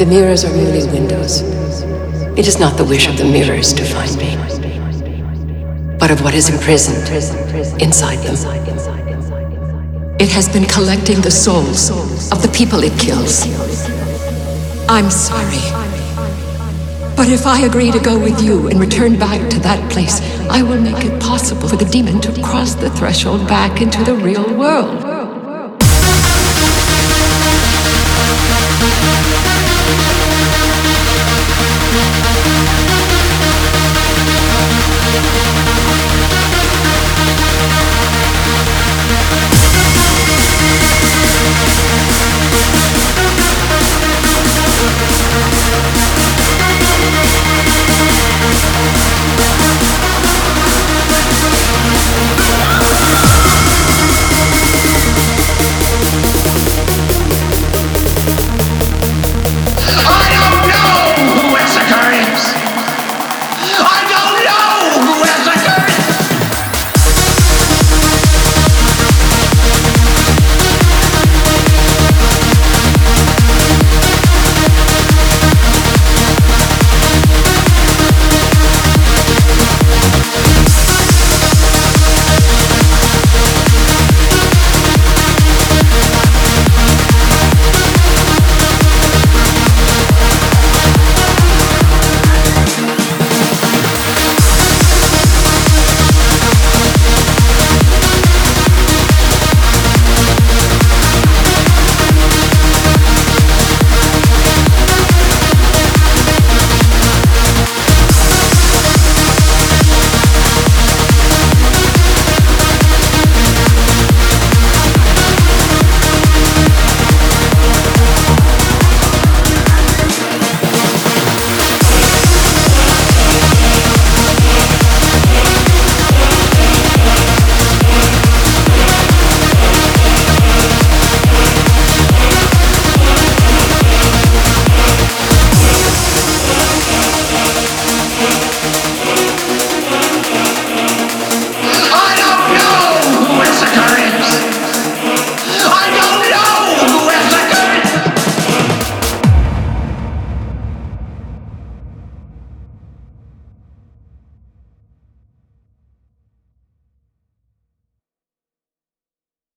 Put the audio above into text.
The mirrors are merely windows. It is not the wish of the mirrors to find me, but of what is imprisoned inside them. It has been collecting the souls of the people it kills. I'm sorry. But if I agree to go with you and return back to that place, I will make it possible for the demon to cross the threshold back into the real world.